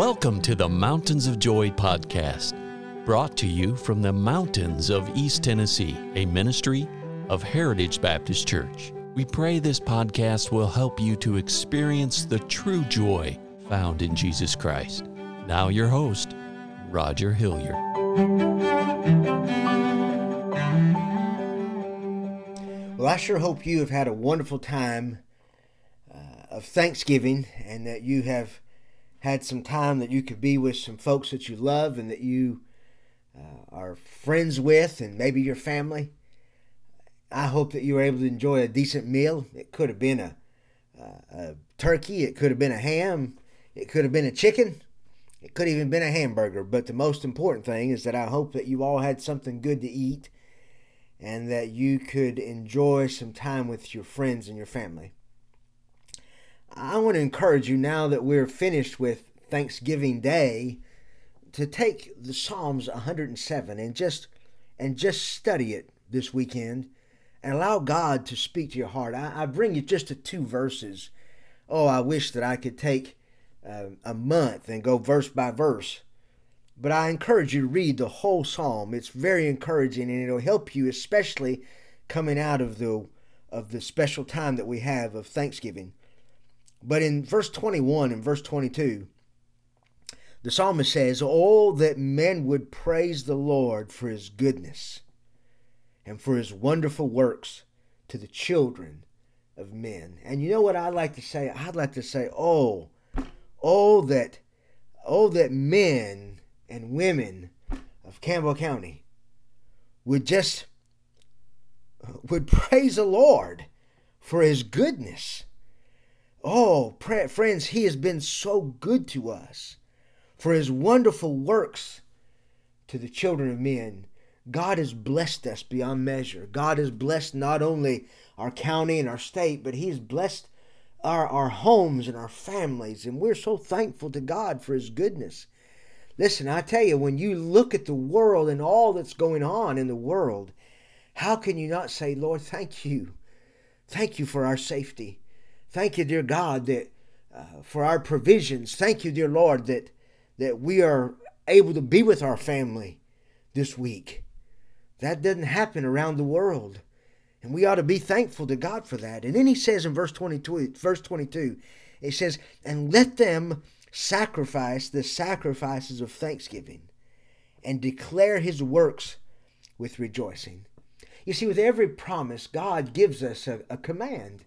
Welcome to the Mountains of Joy podcast, brought to you from the mountains of East Tennessee, a ministry of Heritage Baptist Church. We pray this podcast will help you to experience the true joy found in Jesus Christ. Now, your host, Roger Hilliard. Well, I sure hope you have had a wonderful time uh, of Thanksgiving and that you have had some time that you could be with some folks that you love and that you uh, are friends with and maybe your family. I hope that you were able to enjoy a decent meal. It could have been a, a turkey, it could have been a ham, it could have been a chicken, it could have even been a hamburger. But the most important thing is that I hope that you all had something good to eat and that you could enjoy some time with your friends and your family. I want to encourage you now that we're finished with Thanksgiving Day to take the Psalms 107 and just and just study it this weekend and allow God to speak to your heart. I, I bring you just to two verses. Oh, I wish that I could take uh, a month and go verse by verse. But I encourage you to read the whole psalm. It's very encouraging and it'll help you, especially coming out of the of the special time that we have of Thanksgiving. But in verse 21 and verse 22, the psalmist says, Oh, that men would praise the Lord for his goodness and for his wonderful works to the children of men. And you know what I'd like to say? I'd like to say, Oh, oh, that, oh, that men and women of Campbell County would just would praise the Lord for his goodness Oh, friends, He has been so good to us for His wonderful works to the children of men. God has blessed us beyond measure. God has blessed not only our county and our state, but He's blessed our, our homes and our families. And we're so thankful to God for His goodness. Listen, I tell you, when you look at the world and all that's going on in the world, how can you not say, Lord, thank you? Thank you for our safety. Thank you, dear God, that uh, for our provisions. Thank you, dear Lord, that that we are able to be with our family this week. That doesn't happen around the world. And we ought to be thankful to God for that. And then he says in verse 22, verse 22, it says, "And let them sacrifice the sacrifices of thanksgiving and declare his works with rejoicing." You see, with every promise, God gives us a, a command.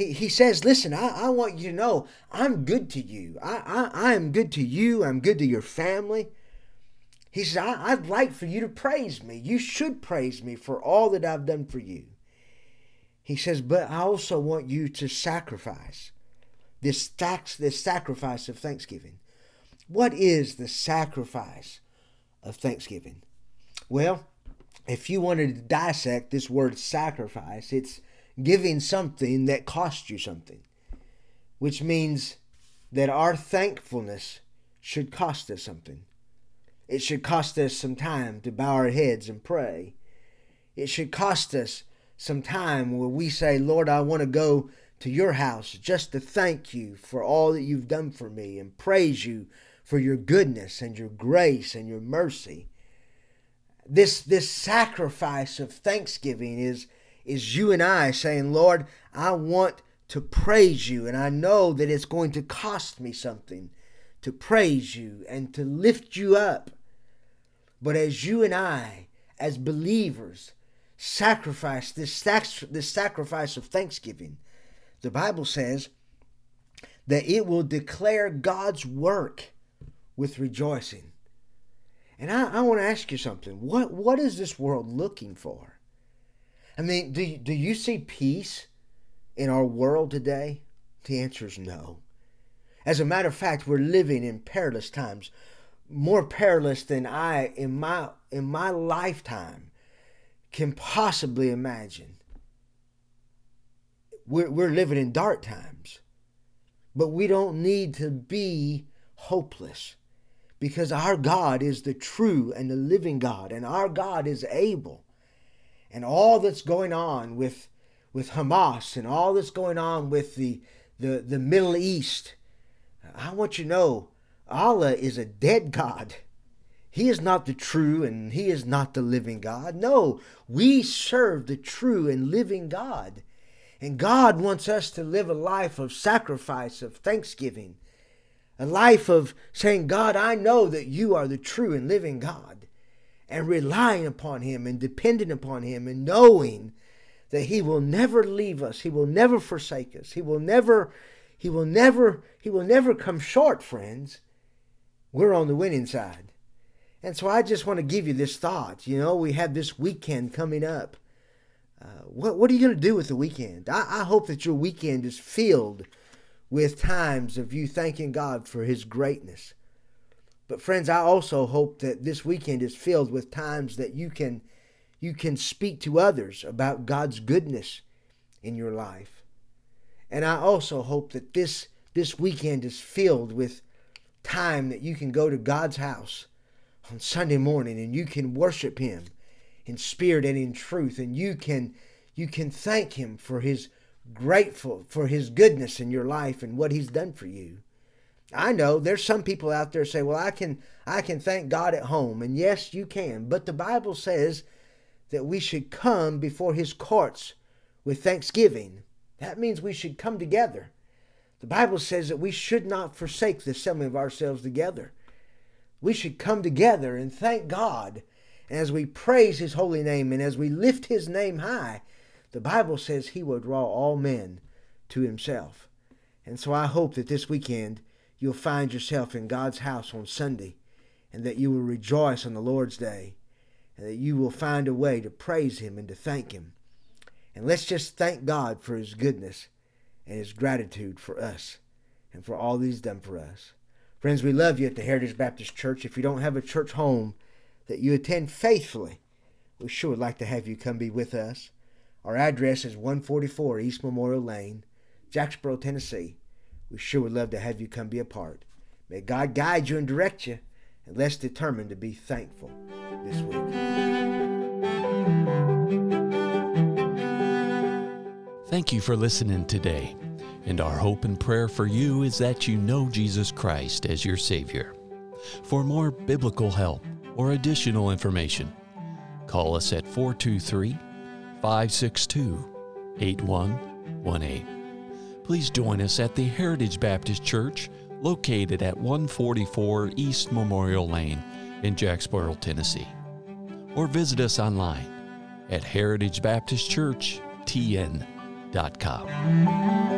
He, he says, Listen, I, I want you to know I'm good to you. I, I, I am good to you. I'm good to your family. He says, I, I'd like for you to praise me. You should praise me for all that I've done for you. He says, But I also want you to sacrifice this, tax, this sacrifice of thanksgiving. What is the sacrifice of thanksgiving? Well, if you wanted to dissect this word sacrifice, it's giving something that cost you something, which means that our thankfulness should cost us something. It should cost us some time to bow our heads and pray. It should cost us some time where we say, Lord, I want to go to your house just to thank you for all that you've done for me and praise you for your goodness and your grace and your mercy. This, this sacrifice of thanksgiving is is you and I saying, Lord, I want to praise you, and I know that it's going to cost me something to praise you and to lift you up. But as you and I, as believers, sacrifice this, this sacrifice of thanksgiving, the Bible says that it will declare God's work with rejoicing. And I, I want to ask you something. What, what is this world looking for? I mean, do, do you see peace in our world today? The answer is no. As a matter of fact, we're living in perilous times, more perilous than I in my in my lifetime can possibly imagine. We're, we're living in dark times, but we don't need to be hopeless because our God is the true and the living God, and our God is able and all that's going on with with Hamas and all that's going on with the the, the Middle East, I want you to know Allah is a dead God. He is not the true and He is not the living God. No, we serve the true and living God. And God wants us to live a life of sacrifice, of thanksgiving, a life of saying, God, I know that you are the true and living God, and relying upon Him and depending upon Him and knowing that He will never leave us, He will never forsake us, He will never, He will never, He will never come short, friends. We're on the winning side. And so I just want to give you this thought. You know, we have this weekend coming up. Uh, what, what are you going to do with the weekend? I, I hope that your weekend is filled with times of you thanking God for His greatness. But friends, I also hope that this weekend is filled with times that you can you can speak to others about God's goodness in your life. And I also hope that this this weekend is filled with time that you can go to God's house on Sunday morning and you can worship him in spirit and in truth and you can you can thank him for his grateful for his goodness in your life and what he's done for you. I know there's some people out there say, "Well, I can I can thank God at home." And yes, you can. But the Bible says that we should come before his courts with thanksgiving. That means we should come together. The Bible says that we should not forsake the assembling of ourselves together. We should come together and thank God. And as we praise his holy name and as we lift his name high, the Bible says he will draw all men to himself. And so I hope that this weekend you'll find yourself in God's house on Sunday and that you will rejoice on the Lord's day and that you will find a way to praise him and to thank him. And let's just thank God for his goodness and his gratitude for us and for all that he's done for us. Friends, we love you at the Heritage Baptist Church. If you don't have a church home that you attend faithfully, we sure would like to have you come be with us. Our address is 144 East Memorial Lane, Jacksboro, Tennessee. We sure would love to have you come be a part. May God guide you and direct you, and let's determine to be thankful this week. Thank you for listening today. And our hope and prayer for you is that you know Jesus Christ as your Savior. For more biblical help or additional information, call us at 423 562 8118. Please join us at the Heritage Baptist Church located at 144 East Memorial Lane in Jacksboro, Tennessee. Or visit us online at heritagebaptistchurchtn.com.